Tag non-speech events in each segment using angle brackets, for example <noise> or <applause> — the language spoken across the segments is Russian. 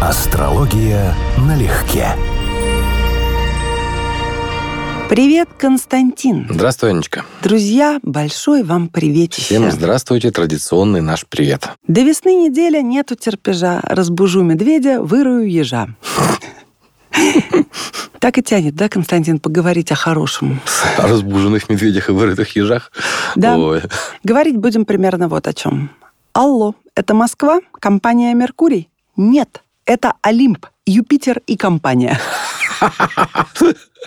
Астрология налегке. Привет, Константин. Здравствуй, Анечка. Друзья, большой вам приветище. Всем здравствуйте, традиционный наш привет. До весны неделя нету терпежа. Разбужу медведя, вырую ежа. <laughs> Так и тянет, да, Константин, поговорить о хорошем? О разбуженных медведях и вырытых ежах? Да. Ой. Говорить будем примерно вот о чем. Алло, это Москва? Компания «Меркурий»? Нет, это Олимп, Юпитер и компания. <laughs>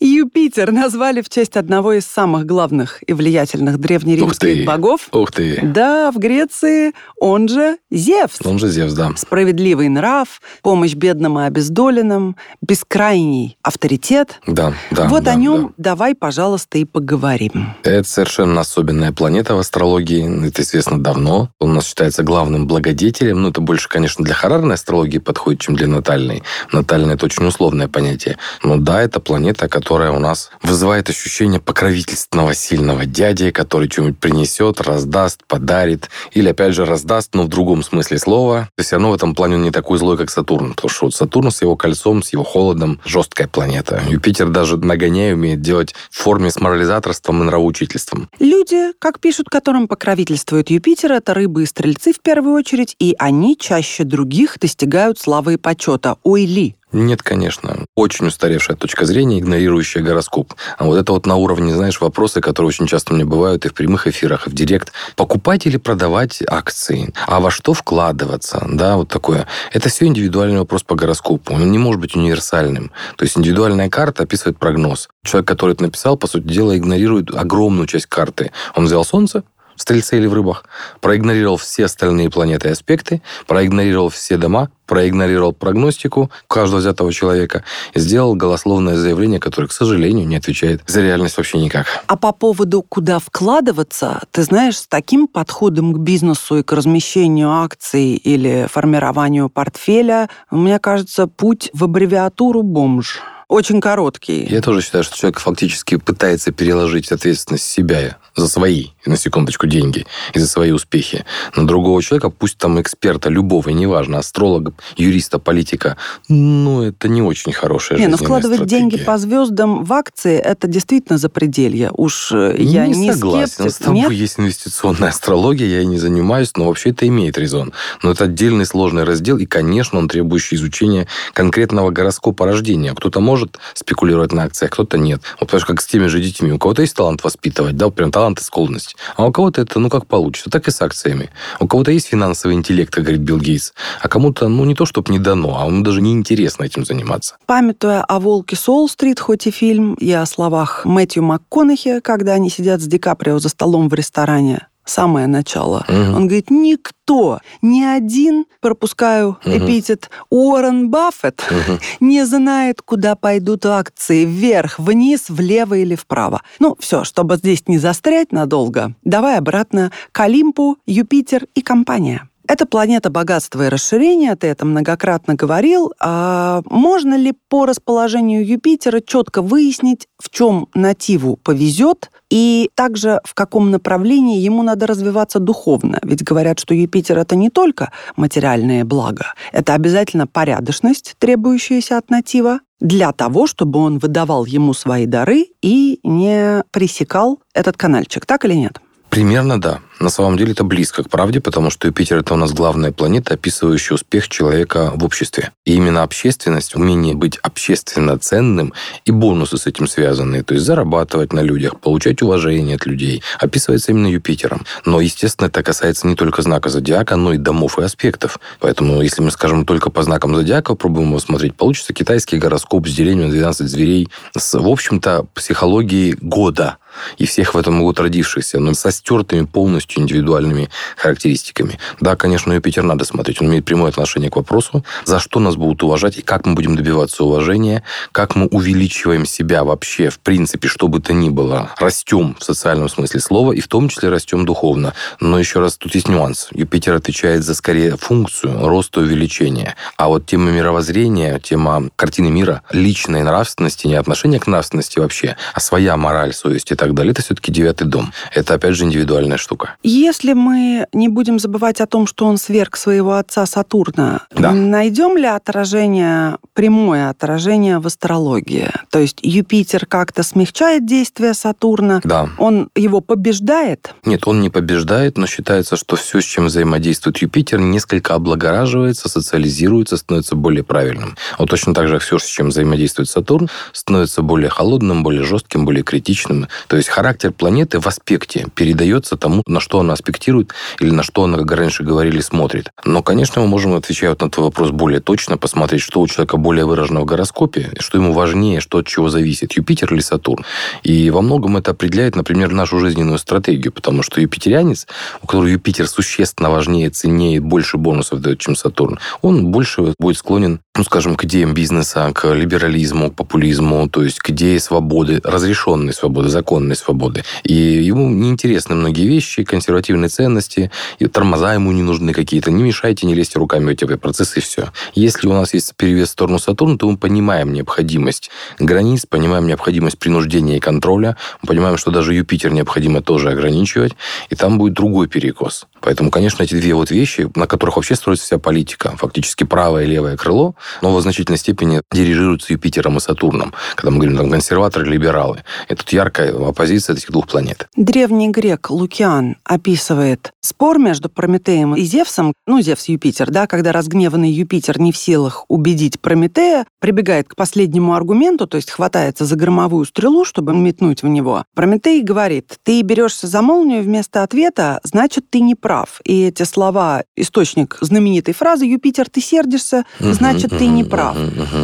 Юпитер назвали в честь одного из самых главных и влиятельных древнеримских богов. Ух ты! Да, в Греции он же Зевс. Он же Зевс, да. Справедливый нрав, помощь бедным и обездоленным, бескрайний авторитет. Да, да. Вот да, о нем да. давай, пожалуйста, и поговорим. Это совершенно особенная планета в астрологии. Это известно давно. Он у нас считается главным благодетелем. Ну, это больше, конечно, для харарной астрологии подходит, чем для натальной. Натальная – это очень условное понятие. Но да, это планета, которая у нас вызывает ощущение покровительственного сильного дяди, который что-нибудь принесет, раздаст, подарит. Или, опять же, раздаст, но в другом смысле слова. То есть, оно в этом плане не такой злой, как Сатурн. Потому что вот Сатурн с его кольцом, с его холодом, жесткая планета. Юпитер даже нагоняя умеет делать в форме с морализаторством и нравоучительством. Люди, как пишут, которым покровительствует Юпитер, это рыбы и стрельцы в первую очередь, и они чаще других достигают славы и почета. Ой ли, нет, конечно. Очень устаревшая точка зрения, игнорирующая гороскоп. А вот это вот на уровне, знаешь, вопросы, которые очень часто у меня бывают и в прямых эфирах, и в директ. Покупать или продавать акции? А во что вкладываться? Да, вот такое. Это все индивидуальный вопрос по гороскопу. Он не может быть универсальным. То есть индивидуальная карта описывает прогноз. Человек, который это написал, по сути дела, игнорирует огромную часть карты. Он взял Солнце, в Стрельце или в Рыбах, проигнорировал все остальные планеты и аспекты, проигнорировал все дома, проигнорировал прогностику каждого взятого человека и сделал голословное заявление, которое, к сожалению, не отвечает за реальность вообще никак. А по поводу, куда вкладываться, ты знаешь, с таким подходом к бизнесу и к размещению акций или формированию портфеля, мне кажется, путь в аббревиатуру «бомж» очень короткий. Я тоже считаю, что человек фактически пытается переложить ответственность себя за свои, на секундочку, деньги и за свои успехи на другого человека, пусть там эксперта любого, неважно, астролога, юриста, политика, ну, это не очень хорошая Не, но ну, вкладывать стратегия. деньги по звездам в акции, это действительно запределье. Уж э, я не, не согласен. скептик. С тобой Нет? есть инвестиционная астрология, я ей не занимаюсь, но вообще это имеет резон. Но это отдельный сложный раздел, и, конечно, он требующий изучения конкретного гороскопа рождения. Кто-то может спекулировать на акциях, кто-то нет. Вот, потому что как с теми же детьми. У кого-то есть талант воспитывать, да, прям талант и склонность. А у кого-то это, ну, как получится, так и с акциями. У кого-то есть финансовый интеллект, как говорит Билл Гейтс, а кому-то, ну, не то, чтобы не дано, а ему даже не интересно этим заниматься. Памятуя о «Волке Солл-стрит», хоть и фильм, и о словах Мэтью МакКонахи, когда они сидят с Ди Каприо за столом в ресторане, самое начало. Угу. Он говорит, никто, ни один, пропускаю Мгм. эпитет, Уоррен Баффет Мгм. <laughs> не знает, куда пойдут акции, вверх, вниз, влево или вправо. Ну, все, чтобы здесь не застрять надолго, давай обратно к Олимпу, Юпитер и компания. Это планета богатства и расширения, ты это многократно говорил. А можно ли по расположению Юпитера четко выяснить, в чем нативу повезет, и также в каком направлении ему надо развиваться духовно? Ведь говорят, что Юпитер это не только материальное благо, это обязательно порядочность, требующаяся от натива, для того, чтобы он выдавал ему свои дары и не пресекал этот канальчик, так или нет? Примерно да. На самом деле это близко к правде, потому что Юпитер – это у нас главная планета, описывающая успех человека в обществе. И именно общественность, умение быть общественно ценным и бонусы с этим связанные, то есть зарабатывать на людях, получать уважение от людей, описывается именно Юпитером. Но, естественно, это касается не только знака зодиака, но и домов и аспектов. Поэтому, если мы скажем только по знакам зодиака, пробуем его смотреть, получится китайский гороскоп с делением на 12 зверей с, в общем-то, психологией года и всех в этом год родившихся, но со стертыми полностью индивидуальными характеристиками. Да, конечно, Юпитер надо смотреть. Он имеет прямое отношение к вопросу, за что нас будут уважать и как мы будем добиваться уважения, как мы увеличиваем себя вообще, в принципе, что бы то ни было. Растем в социальном смысле слова и в том числе растем духовно. Но еще раз, тут есть нюанс. Юпитер отвечает за скорее функцию роста и увеличения. А вот тема мировоззрения, тема картины мира, личной нравственности, не отношения к нравственности вообще, а своя мораль, совесть и так далее, это все-таки девятый дом. Это, опять же, индивидуальная штука. Если мы не будем забывать о том, что он сверг своего отца Сатурна, Да. найдем ли отражение, прямое отражение в астрологии? То есть Юпитер как-то смягчает действие Сатурна, Да. он его побеждает? Нет, он не побеждает, но считается, что все, с чем взаимодействует Юпитер, несколько облагораживается, социализируется, становится более правильным. Вот точно так же все, с чем взаимодействует Сатурн, становится более холодным, более жестким, более критичным. То есть характер планеты в аспекте передается тому, на что она аспектирует или на что она, как раньше говорили, смотрит. Но, конечно, мы можем, отвечая вот на твой вопрос более точно, посмотреть, что у человека более выражено в гороскопе, что ему важнее, что от чего зависит, Юпитер или Сатурн. И во многом это определяет, например, нашу жизненную стратегию, потому что юпитерианец, у которого Юпитер существенно важнее, ценнее, больше бонусов дает, чем Сатурн, он больше будет склонен, ну, скажем, к идеям бизнеса, к либерализму, к популизму, то есть к идее свободы, разрешенной свободы, законной свободы. И ему неинтересны многие вещи, консервативные ценности, и тормоза ему не нужны какие-то. Не мешайте, не лезьте руками в эти процессы, и все. Если у нас есть перевес в сторону Сатурна, то мы понимаем необходимость границ, понимаем необходимость принуждения и контроля, мы понимаем, что даже Юпитер необходимо тоже ограничивать, и там будет другой перекос. Поэтому, конечно, эти две вот вещи, на которых вообще строится вся политика, фактически правое и левое крыло, но в значительной степени дирижируются Юпитером и Сатурном, когда мы говорим там консерваторы, либералы. И тут яркая оппозиция этих двух планет. Древний грек Лукиан описывает спор между Прометеем и Зевсом, ну, Зевс Юпитер, да, когда разгневанный Юпитер не в силах убедить Прометея, прибегает к последнему аргументу, то есть хватается за громовую стрелу, чтобы метнуть в него. Прометей говорит, ты берешься за молнию вместо ответа, значит, ты не прав. И эти слова, источник знаменитой фразы «Юпитер, ты сердишься, значит, ты не прав».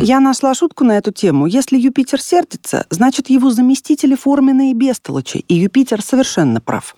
Я нашла шутку на эту тему. Если Юпитер сердится, значит, его заместители форменные бестолочи, и Юпитер совершенно прав.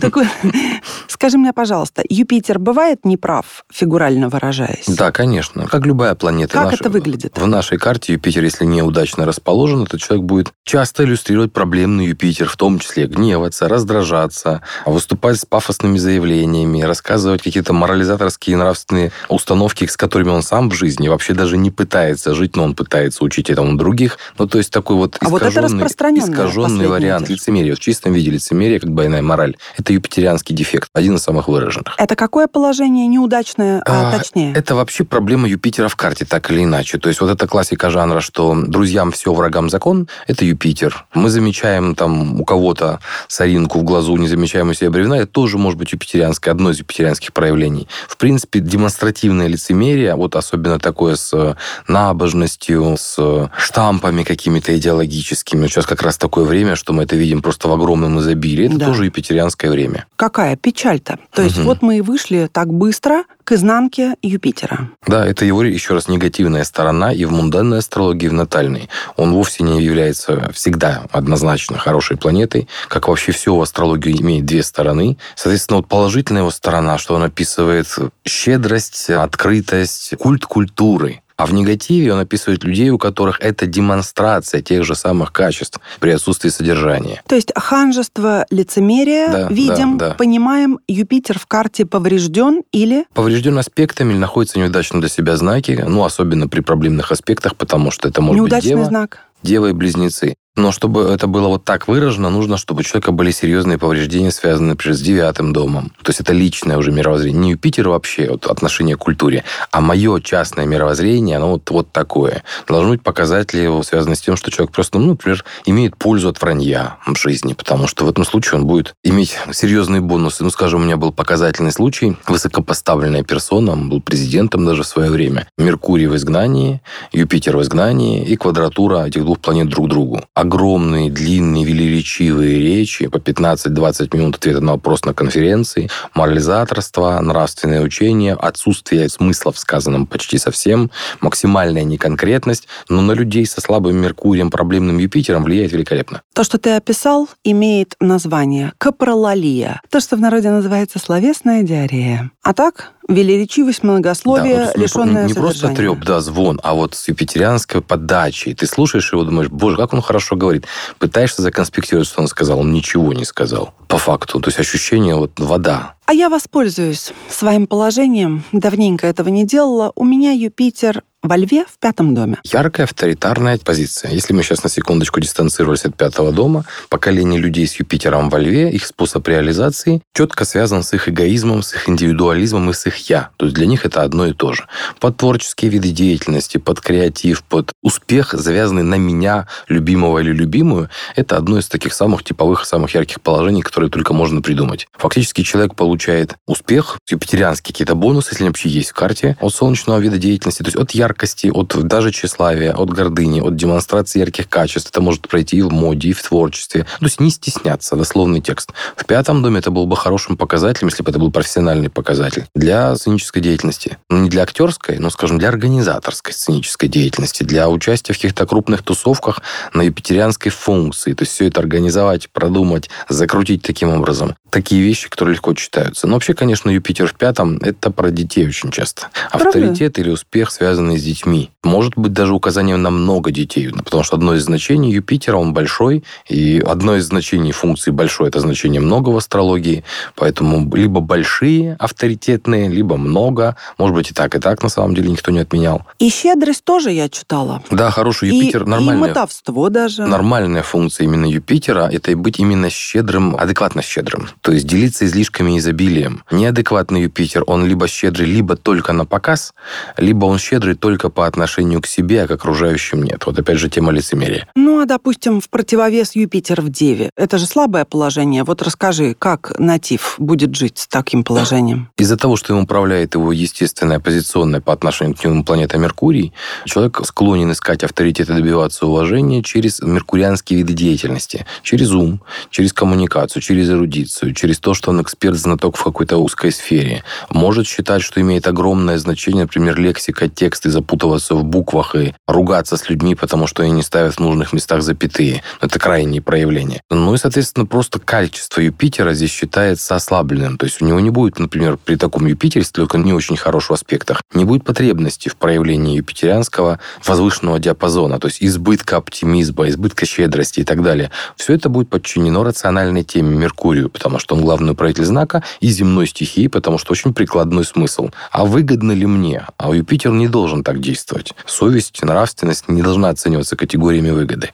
Так <laughs> вот, <laughs> Скажи мне, пожалуйста, Юпитер бывает неправ, фигурально выражаясь? Да, конечно. Как любая планета. Как Наша- это выглядит? В нашей карте Юпитер, если неудачно расположен, то человек будет часто иллюстрировать проблемный Юпитер, в том числе гневаться, раздражаться, выступать с пафосными заявлениями, рассказывать какие-то морализаторские нравственные установки, с которыми он сам в жизни вообще даже не пытается жить, но он пытается учить этому других. Ну, то есть такой вот А вот это искаженный, искаженный вариант лицемерия. В чистом виде лицемерие, как двойная мораль. Это юпитерианский дефект, один из самых выраженных. Это какое положение неудачное, а, А, точнее? Это вообще проблема Юпитера в карте, так или иначе. То есть вот эта классика жанра, что друзьям все, врагам закон, это Юпитер. Мы замечаем там у кого-то соринку в глазу, не замечаем у себя бревна, это тоже может быть юпитерианское, одно из юпитерианских проявлений. В принципе, демонстративное лицемерие, вот особенно такое с набожностью, с штампами какими-то идеологическими. Сейчас как раз такое время, что мы это видим просто в огромном изобилии. Это Да. тоже юпитерианское время. Какая печаль-то? То есть Мгм. вот мы и вышли так быстро к изнанке Юпитера. Да, это его, еще раз, негативная сторона и в мунданной астрологии, и в натальной. Он вовсе не является всегда однозначно хорошей планетой, как вообще все в астрологии имеет две стороны. Соответственно, вот положительная его сторона, что он описывает щедрость, открытость, культ культуры. А в негативе он описывает людей, у которых это демонстрация тех же самых качеств при отсутствии содержания. То есть ханжество, лицемерие, Да, видим, да, да. понимаем, Юпитер в карте поврежден или... Поврежден аспектами или находится в неудачном для себя знаке, ну, особенно при проблемных аспектах, потому что это может быть Неудачный дева, знак. Дева и близнецы. Но чтобы это было вот так выражено, нужно, чтобы у человека были серьезные повреждения, связанные, например, с девятым домом. То есть это личное уже мировоззрение. Не Юпитер вообще, вот, отношение к культуре, а мое частное мировоззрение, оно вот, вот такое. Должны быть показатели, связанные с тем, что человек просто, ну, например, имеет пользу от вранья в жизни, потому что в этом случае он будет иметь серьезные бонусы. Ну, скажем, у меня был показательный случай. Высокопоставленная персона, он был президентом даже в свое время. Меркурий в изгнании, Юпитер в изгнании и квадратура этих двух планет друг другу. Огромные, длинные, велеречивые речи по 15-20 минут ответа на вопрос на конференции, морализаторство, нравственное учение, отсутствие смысла в сказанном почти совсем, максимальная неконкретность, но на людей со слабым Меркурием, проблемным Юпитером влияет великолепно. То, что ты описал, имеет название капролалия. То, что в народе называется словесная диарея. А так, велеречивость, многословие, Да, не- лишенное не, просто содержания. треп, да, звон, а вот с юпитерианской подачей. Ты слушаешь его, думаешь, боже, как он хорошо говорит. Пытаешься законспектировать, что он сказал. Он ничего не сказал. По факту. То есть ощущение вот вода. А я воспользуюсь своим положением. Давненько этого не делала. У меня Юпитер во льве в пятом доме? Яркая авторитарная позиция. Если мы сейчас на секундочку дистанцировались от пятого дома, поколение людей с Юпитером во льве, их способ реализации четко связан с их эгоизмом, с их индивидуализмом и с их «я». То есть для них это одно и то же. Под творческие виды деятельности, под креатив, под успех, завязанный на меня, любимого или любимую, это одно из таких самых типовых, самых ярких положений, которые только можно придумать. Фактически человек получает успех, юпитерианские какие-то бонусы, если они вообще есть в карте, от солнечного вида деятельности, то есть от яркости, от даже тщеславия, от гордыни, от демонстрации ярких качеств. Это может пройти и в моде, и в творчестве. То есть не стесняться, дословный текст. В пятом доме это был бы хорошим показателем, если бы это был профессиональный показатель для сценической деятельности. Ну, не для актерской, но, скажем, для организаторской сценической деятельности, для участия в каких-то крупных тусовках на юпитерианской функции. То есть все это организовать, продумать, закрутить таким образом. Такие вещи, которые легко читаются. Но вообще, конечно, Юпитер в пятом – это про детей очень часто. Авторитет или успех, связанный с детьми. Может быть, даже указание на много детей. Потому что одно из значений Юпитера, он большой, и одно из значений функции большой – это значение много в астрологии. Поэтому либо большие, авторитетные, либо много. Может быть, и так, и так, на самом деле, никто не отменял. И щедрость тоже я читала. Да, хороший Юпитер. И, нормальная, и мотовство даже. Нормальная функция именно Юпитера – это быть именно щедрым, адекватно щедрым. То есть делиться излишками и изобилием. Неадекватный Юпитер, он либо щедрый, либо только на показ, либо он щедрый только по отношению к себе, а к окружающим нет. Вот опять же тема лицемерия. Ну, а, допустим, в противовес Юпитер в Деве. Это же слабое положение. Вот расскажи, как натив будет жить с таким положением? Из-за того, что им управляет его естественная позиционная по отношению к нему планета Меркурий, человек склонен искать авторитет и добиваться уважения через меркурианские виды деятельности. Через ум, через коммуникацию, через эрудицию, через то, что он эксперт-знаток в какой-то узкой сфере. Может считать, что имеет огромное значение, например, лексика, текст, и запутываться в буквах, и ругаться с людьми, потому что они не ставят в нужных местах запятые. Это крайние проявления. Ну и, соответственно, просто качество Юпитера здесь считается ослабленным. То есть у него не будет, например, при таком Юпитере, только не очень хороших аспектах, не будет потребности в проявлении юпитерианского возвышенного диапазона, то есть избытка оптимизма, избытка щедрости и так далее. Все это будет подчинено рациональной теме Меркурию, потому что он главный управитель знака и земной стихии, потому что очень прикладной смысл. А выгодно ли мне? А Юпитер не должен так действовать. Совесть, нравственность не должна оцениваться категориями выгоды.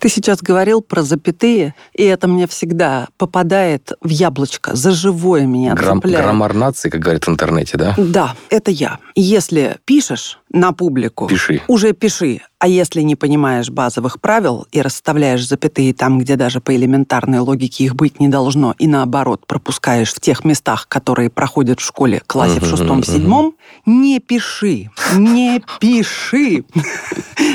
Ты сейчас говорил про запятые, и это мне всегда попадает в яблочко, за живое меня Грам- цепляет. Граммар нации, как говорят в интернете, да? Да, это я. Если пишешь на публику, Пиши. уже пиши. А если не понимаешь базовых правил и расставляешь запятые там, где даже по элементарной логике их быть не должно, и наоборот пропускаешь в тех местах, которые проходят в школе, классе в Мгм, шестом, мгм. седьмом, не пиши, не пиши.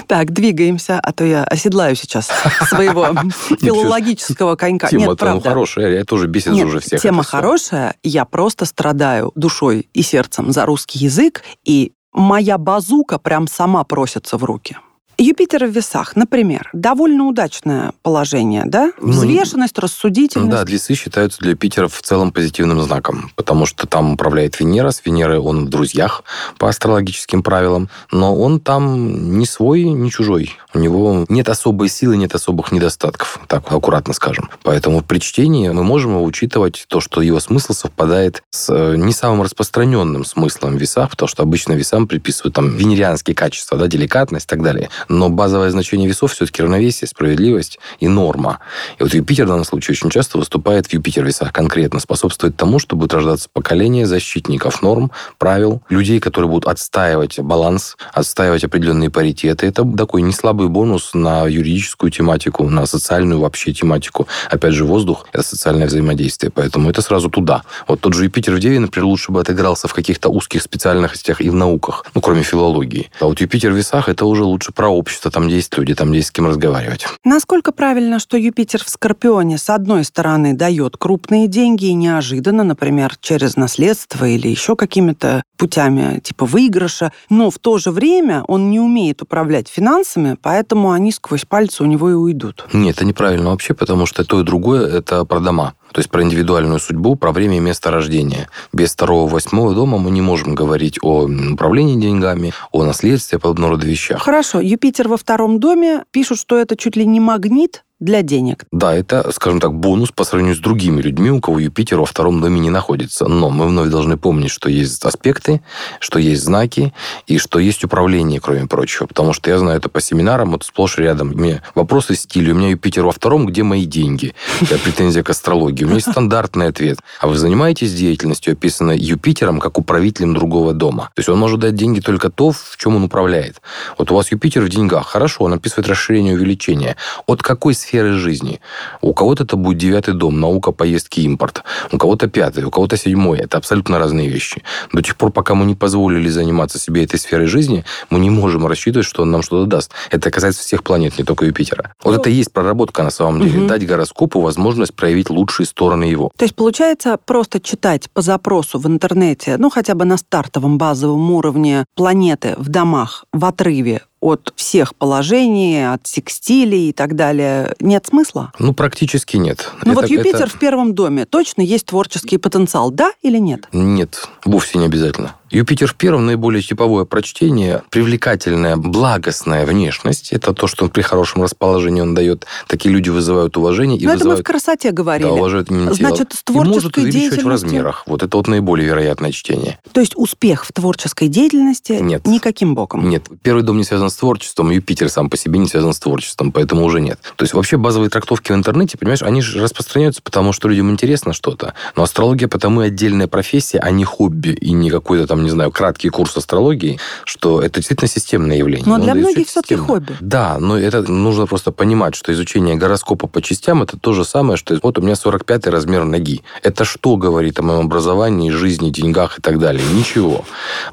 Так, двигаемся, а то я оседлаю сейчас своего <laughs> филологического конька. Ну, правда. хорошая, это тоже бесит уже всех. тема хорошая. Я просто страдаю душой и сердцем за русский язык, и моя базука прям сама просится в руки. Юпитер в весах, например, довольно удачное положение, да? Ну, Взвешенность, рассудительность. Да, весы считаются для Питера в целом позитивным знаком, потому что там управляет Венера, с Венерой он в друзьях по астрологическим правилам, но он там не свой, не чужой. У него нет особой силы, нет особых недостатков, так аккуратно скажем. Поэтому при чтении мы можем его учитывать то, что его смысл совпадает с э, не самым распространенным смыслом в весах, потому что обычно весам приписывают там венерианские качества, да, деликатность и так далее. Но базовое значение весов все-таки равновесие, справедливость и норма. И вот Юпитер в данном случае очень часто выступает в Юпитер весах конкретно, способствует тому, что будет рождаться поколение защитников норм, правил, людей, которые будут отстаивать баланс, отстаивать определенные паритеты. Это такой не слабый бонус на юридическую тематику, на социальную вообще тематику. Опять же, воздух – это социальное взаимодействие, поэтому это сразу туда. Вот тот же Юпитер в Деве, например, лучше бы отыгрался в каких-то узких специальностях и в науках, ну, кроме филологии. А вот Юпитер в весах – это уже лучше про общество, там, есть люди, там, есть с кем разговаривать. Насколько правильно, что Юпитер в Скорпионе с одной стороны дает крупные деньги и неожиданно, например, через наследство или еще какими-то путями типа выигрыша, но в то же время он не умеет управлять финансами, поэтому они сквозь пальцы у него и уйдут. Нет, это неправильно вообще, потому что то и другое – это про дома. То есть про индивидуальную судьбу, про время и место рождения. Без второго, восьмого дома мы не можем говорить о управлении деньгами, о наследстве, подобного рода вещах. Хорошо, Юпитер во втором доме пишут, что это чуть ли не магнит для денег. Да, это, скажем так, бонус по сравнению с другими людьми, у кого Юпитер во втором доме не находится. Но мы вновь должны помнить, что есть аспекты, что есть знаки и что есть управление, кроме прочего. Потому что я знаю это по семинарам, вот сплошь рядом. Меня вопросы стиля. У меня Юпитер во втором, где мои деньги? Я претензия к астрологии. У меня есть стандартный ответ. А вы занимаетесь деятельностью, описанной Юпитером, как управителем другого дома? То есть он может дать деньги только то, в чем он управляет. Вот у вас Юпитер в деньгах. Хорошо, он описывает расширение, увеличение. От какой сферы жизни? У кого-то это будет девятый дом, наука, поездки, импорт. У кого-то пятый, у кого-то седьмой. Это абсолютно разные вещи. До тех пор, пока мы не позволили заниматься себе этой сферой жизни, мы не можем рассчитывать, что он нам что-то даст. Это касается всех планет, не только Юпитера. Вот ну, это и есть проработка на самом деле. Угу. Дать гороскопу возможность проявить лучшие стороны его. То есть, получается, просто читать по запросу в интернете, ну, хотя бы на стартовом базовом уровне планеты в домах в отрыве от всех положений, от секстилей и так далее, нет смысла? Ну, практически нет. Ну, это, вот Юпитер это... в первом доме точно есть творческий потенциал, да или нет? Нет, вовсе не обязательно. Юпитер в первом наиболее типовое прочтение, привлекательная, благостная внешность. Это то, что при хорошем расположении он дает. Такие люди вызывают уважение. И Но вызывают... это мы в красоте говорили. Да, уважают именно Значит, с творческой и может увеличивать в размерах. Вот это вот наиболее вероятное чтение. То есть успех в творческой деятельности нет. никаким боком? Нет. Первый дом не связан с творчеством, Юпитер сам по себе не связан с творчеством, поэтому уже нет. То есть вообще базовые трактовки в интернете, понимаешь, они же распространяются, потому что людям интересно что-то. Но астрология потому и отдельная профессия, а не хобби и не какой-то там, не знаю, краткий курс астрологии, что это действительно системное явление. Но для многих все-таки хобби. Да, но это нужно просто понимать, что изучение гороскопа по частям это то же самое, что вот у меня 45 размер ноги. Это что говорит о моем образовании, жизни, деньгах и так далее? Ничего.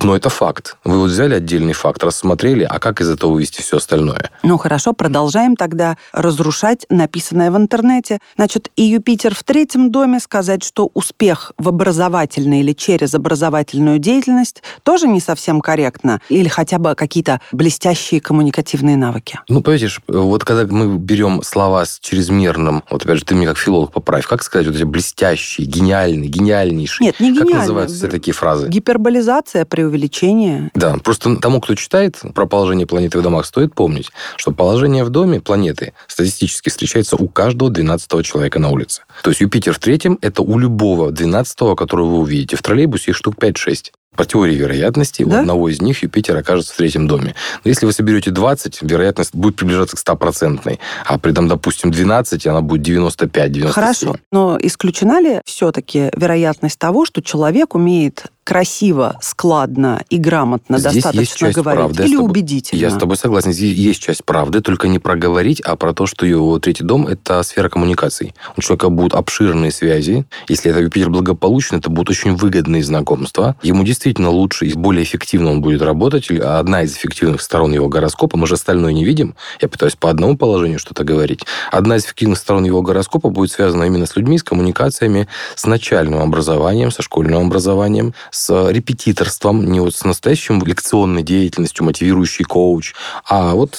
Но это факт. Вы вот взяли отдельный факт, рассмотрели, а как из этого вывести все остальное? Ну хорошо, продолжаем тогда разрушать написанное в интернете. Значит, и Юпитер в третьем доме сказать, что успех в образовательной или через образовательную деятельность тоже не совсем корректно? Или хотя бы какие-то блестящие коммуникативные навыки? Ну, понимаешь, вот когда мы берем слова с чрезмерным, вот опять же, ты мне как филолог поправь, как сказать вот эти блестящие, гениальные, гениальнейшие? Нет, не гениальные. Как называются все такие фразы? Гиперболизация, преувеличение. Да, просто тому, кто читает про положение планеты в домах, стоит помнить, что положение в доме планеты статистически встречается у каждого 12 человека на улице. То есть Юпитер в третьем – это у любого 12 которого вы увидите. В троллейбусе их штук 5-6 по теории вероятности да? у одного из них Юпитер окажется в третьем доме. Но если вы соберете 20, вероятность будет приближаться к 100%. А при этом, допустим, 12, она будет 95-97. Хорошо. Но исключена ли все-таки вероятность того, что человек умеет красиво, складно и грамотно Здесь достаточно говорить правды. или тобой, убедительно? Я с тобой согласен. Здесь есть часть правды, только не про говорить, а про то, что его третий дом – это сфера коммуникаций. У человека будут обширные связи. Если это Юпитер благополучный, это будут очень выгодные знакомства. Ему действительно лучше и более эффективно он будет работать. Одна из эффективных сторон его гороскопа, мы же остальное не видим. Я пытаюсь по одному положению что-то говорить. Одна из эффективных сторон его гороскопа будет связана именно с людьми, с коммуникациями, с начальным образованием, со школьным образованием, с репетитором репетиторством, не вот с настоящим лекционной деятельностью, мотивирующий коуч, а вот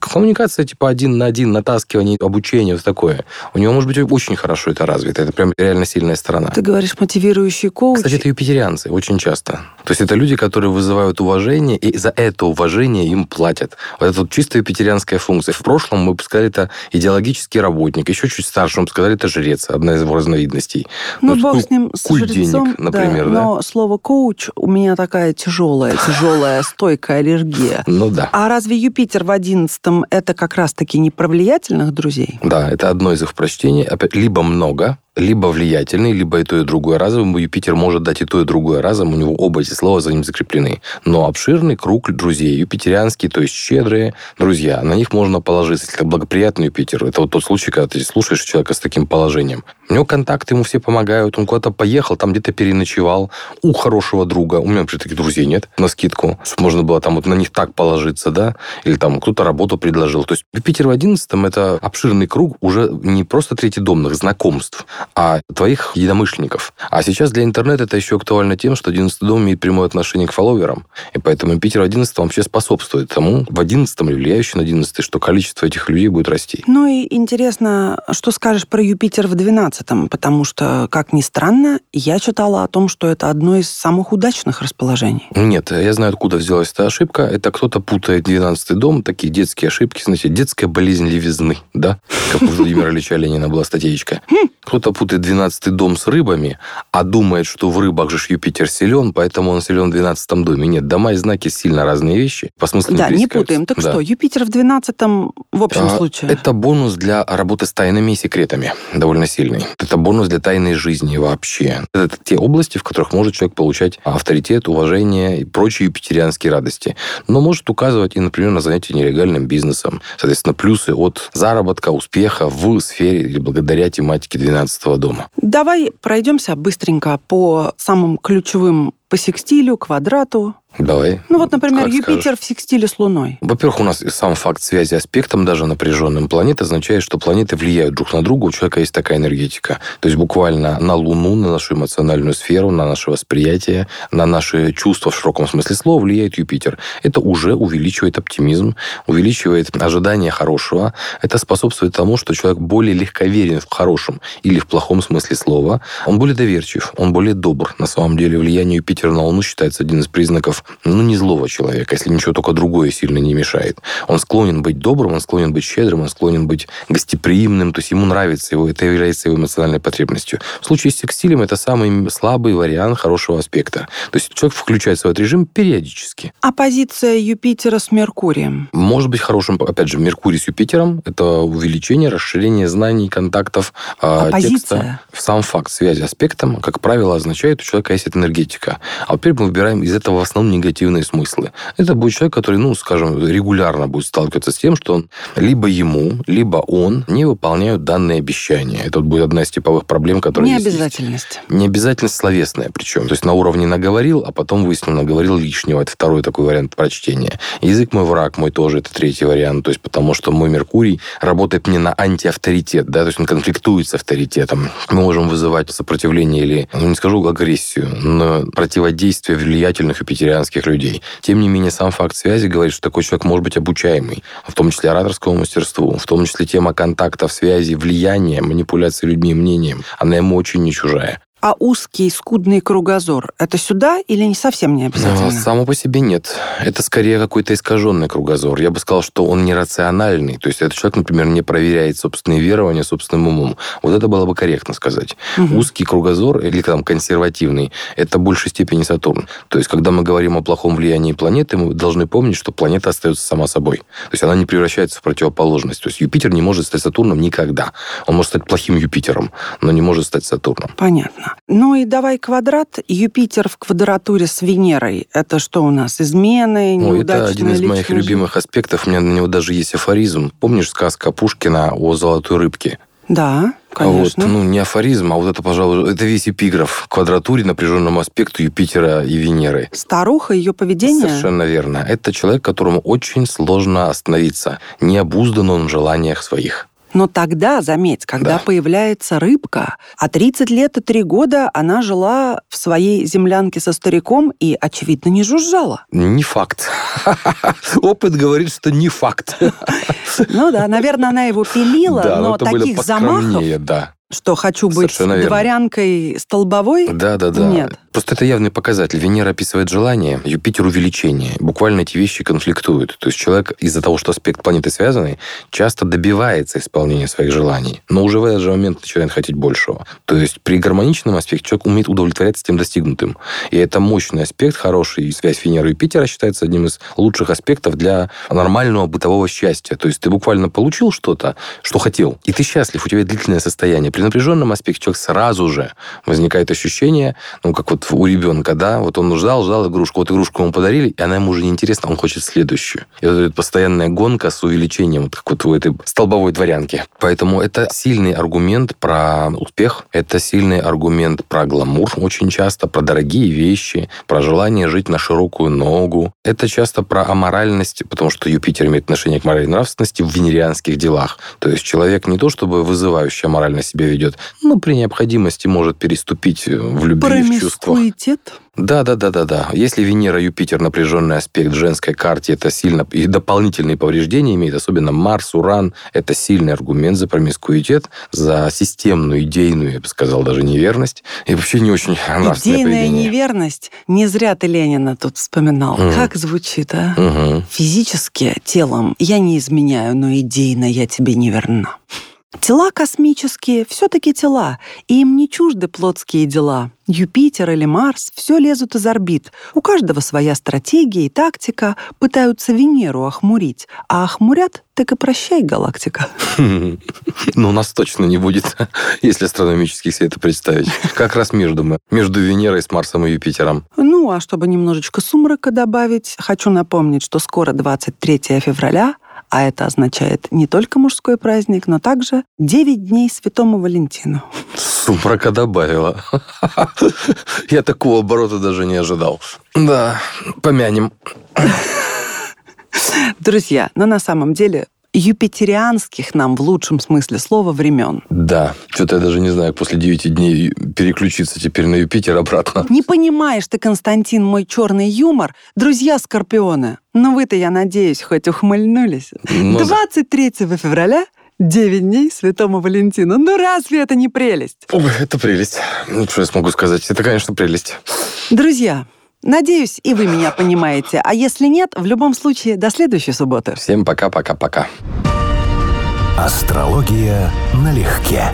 коммуникация типа один на один, натаскивание, обучение, вот такое. У него, может быть, очень хорошо это развито. Это прям реально сильная сторона. Ты говоришь мотивирующий коуч. Кстати, это юпитерианцы очень часто. То есть это люди, которые вызывают уважение, и за это уважение им платят. Вот это вот чисто юпитерианская функция. В прошлом мы бы сказали, это идеологический работник. Еще чуть старше мы бы сказали, это жрец, одна из его разновидностей. Ну, ну бог с ним, с культ жрецом, денег, например, да, да. Но слово коуч у меня такая тяжелая, тяжелая, <laughs> стойкая аллергия. Ну да. А разве Юпитер в одиннадцатом это как раз-таки не про влиятельных друзей? Да, это одно из их прочтений. Либо много, либо влиятельный, либо и то, и другое разом. Юпитер может дать и то, и другое разом. У него оба эти слова за ним закреплены. Но обширный круг друзей. Юпитерианские, то есть щедрые друзья. На них можно положиться. Если это благоприятный Юпитер, это вот тот случай, когда ты слушаешь человека с таким положением. У него контакты, ему все помогают. Он куда-то поехал, там где-то переночевал. У хорошего друга. У меня, например, таких друзей нет на скидку. Можно было там вот на них так положиться, да? Или там кто-то работу предложил. То есть Юпитер в одиннадцатом это обширный круг уже не просто третьедомных знакомств, а твоих единомышленников. А сейчас для интернета это еще актуально тем, что 11 дом имеет прямое отношение к фолловерам. И поэтому Юпитер в 11 вообще способствует тому, в 11 или влияющий на 11, что количество этих людей будет расти. Ну и интересно, что скажешь про Юпитер в 12 потому что, как ни странно, я читала о том, что это одно из самых удачных расположений. Нет, я знаю, откуда взялась эта ошибка. Это кто-то путает 12 дом, такие детские ошибки, значит, детская болезнь левизны, да? Как у Владимира Ильича Ленина была статейка. Хм. Кто-то путает 12 дом с рыбами, а думает, что в рыбах же Юпитер силен, поэтому он силен в 12 доме. Нет, дома и знаки сильно разные вещи. По смыслу Да, не путаем. Так да. что, Юпитер в 12 в общем а, случае? Это бонус для работы с тайнами и секретами, довольно сильный. Это бонус для тайной жизни вообще. Это те области, в которых может человек получать авторитет, уважение и прочие юпитерианские радости. Но может указывать и, например, на занятие нелегальным бизнесом. Соответственно, плюсы от заработка, успеха в сфере или благодаря тематике 12 дома. Давай пройдемся быстренько по самым ключевым по секстилю, квадрату, Давай. Ну вот, например, как Юпитер скажешь. в секстиле с Луной. Во-первых, у нас сам факт связи аспектом, даже напряженным планет, означает, что планеты влияют друг на друга, у человека есть такая энергетика. То есть буквально на Луну, на нашу эмоциональную сферу, на наше восприятие, на наши чувства в широком смысле слова влияет Юпитер. Это уже увеличивает оптимизм, увеличивает ожидание хорошего. Это способствует тому, что человек более легковерен в хорошем или в плохом смысле слова. Он более доверчив, он более добр. На самом деле влияние Юпитера на Луну считается один из признаков ну, не злого человека, если ничего только другое сильно не мешает. Он склонен быть добрым, он склонен быть щедрым, он склонен быть гостеприимным, то есть ему нравится его, это является его эмоциональной потребностью. В случае с текстилем это самый слабый вариант хорошего аспекта. То есть человек включает свой режим периодически. А позиция Юпитера с Меркурием? Может быть хорошим, опять же, Меркурий с Юпитером. Это увеличение, расширение знаний, контактов, а, а текста. Сам факт связи аспектом, как правило, означает, у человека есть энергетика. А теперь мы выбираем из этого в основном негативные смыслы. Это будет человек, который, ну, скажем, регулярно будет сталкиваться с тем, что он либо ему, либо он не выполняют данные обещания. Это вот будет одна из типовых проблем, которые Необязательность. Есть. Необязательность словесная причем. То есть на уровне наговорил, а потом выяснил, наговорил лишнего. Это второй такой вариант прочтения. Язык мой враг мой тоже, это третий вариант. То есть потому что мой Меркурий работает не на антиавторитет, да, то есть он конфликтует с авторитетом. Мы можем вызывать сопротивление или, ну, не скажу агрессию, но противодействие влиятельных юпитерианских людей. Тем не менее, сам факт связи говорит, что такой человек может быть обучаемый, в том числе ораторскому мастерству, в том числе тема контактов, связи, влияния, манипуляции людьми мнением. Она ему очень не чужая. А узкий, скудный кругозор – это сюда или не совсем не обязательно? Но, само по себе нет. Это скорее какой-то искаженный кругозор. Я бы сказал, что он нерациональный. То есть этот человек, например, не проверяет собственные верования собственным умом. Вот это было бы корректно сказать. Угу. Узкий кругозор или там консервативный – это в большей степени Сатурн. То есть когда мы говорим о плохом влиянии планеты, мы должны помнить, что планета остается сама собой. То есть она не превращается в противоположность. То есть Юпитер не может стать Сатурном никогда. Он может стать плохим Юпитером, но не может стать Сатурном. Понятно. Ну и давай квадрат. Юпитер в квадратуре с Венерой. Это что у нас? Измены, Ну, это один из моих жизнь? любимых аспектов. У меня на него даже есть афоризм. Помнишь сказка Пушкина о золотой рыбке? Да, конечно. Вот, ну, не афоризм, а вот это, пожалуй, это весь эпиграф квадратуре напряженному аспекту Юпитера и Венеры. Старуха, ее поведение? Совершенно верно. Это человек, которому очень сложно остановиться. Не обуздан он в желаниях своих. Но тогда, заметь, когда да. появляется рыбка, а 30 лет и 3 года она жила в своей землянке со стариком и, очевидно, не жужжала. Не факт. <laughs> Опыт говорит, что не факт. <laughs> Ну да, наверное, она его пилила, но таких замахов... Да. Что хочу быть дворянкой столбовой? Да, да, да. Нет. Просто это явный показатель. Венера описывает желание, Юпитер увеличение. Буквально эти вещи конфликтуют. То есть человек из-за того, что аспект планеты связанный, часто добивается исполнения своих желаний, но уже в этот же момент начинает хотеть большего. То есть при гармоничном аспекте человек умеет удовлетворяться тем достигнутым. И это мощный аспект, хороший. И связь Венеры и Юпитера считается одним из лучших аспектов для нормального бытового счастья. То есть ты буквально получил что-то, что хотел, и ты счастлив, у тебя длительное состояние при напряженном аспекте человек сразу же возникает ощущение, ну, как вот у ребенка, да, вот он ждал, ждал игрушку, вот игрушку ему подарили, и она ему уже неинтересна, он хочет следующую. И вот эта постоянная гонка с увеличением, вот как вот у этой столбовой дворянки. Поэтому это сильный аргумент про успех, это сильный аргумент про гламур очень часто, про дорогие вещи, про желание жить на широкую ногу. Это часто про аморальность, потому что Юпитер имеет отношение к морали и нравственности в венерианских делах. То есть человек не то чтобы вызывающе морально себя ведет, но при необходимости может переступить в любви, в чувствах. Да, да, да, да, да. Если Венера, Юпитер, напряженный аспект женской карте, это сильно и дополнительные повреждения имеет, особенно Марс, Уран, это сильный аргумент за промискуитет, за системную, идейную, я бы сказал, даже неверность. И вообще не очень нравственное Идейная поведение. неверность. Не зря ты Ленина тут вспоминал. Угу. Как звучит, а? Угу. Физически, телом я не изменяю, но идейно я тебе не верна. Тела космические все-таки тела, и им не чужды плотские дела. Юпитер или Марс все лезут из орбит. У каждого своя стратегия и тактика. Пытаются Венеру охмурить. А охмурят, так и прощай, галактика. <laughs> Ну, у нас точно не будет, <laughs> если астрономически себе это представить. Как раз между мы. Между Венерой с Марсом и Юпитером. Ну, а чтобы немножечко сумрака добавить, хочу напомнить, что скоро 23 февраля — а это означает не только мужской праздник, но также 9 дней Святому Валентину. Сумрака добавила. Я такого оборота даже не ожидал. Да, помянем. Друзья, но на самом деле юпитерианских нам в лучшем смысле слова времен. Да, что-то я даже не знаю, после 9 дней переключиться теперь на Юпитер обратно. Не понимаешь ты, Константин, мой черный юмор. Друзья Скорпионы, ну вы-то, я надеюсь, хоть ухмыльнулись. Но... 23 февраля 9 дней Святому Валентину. Ну разве это не прелесть? Ой, это прелесть. Ну, что я смогу сказать? Это, конечно, прелесть. Друзья, Надеюсь, и вы меня понимаете. А если нет, в любом случае, до следующей субботы. Всем пока-пока-пока. Астрология налегке.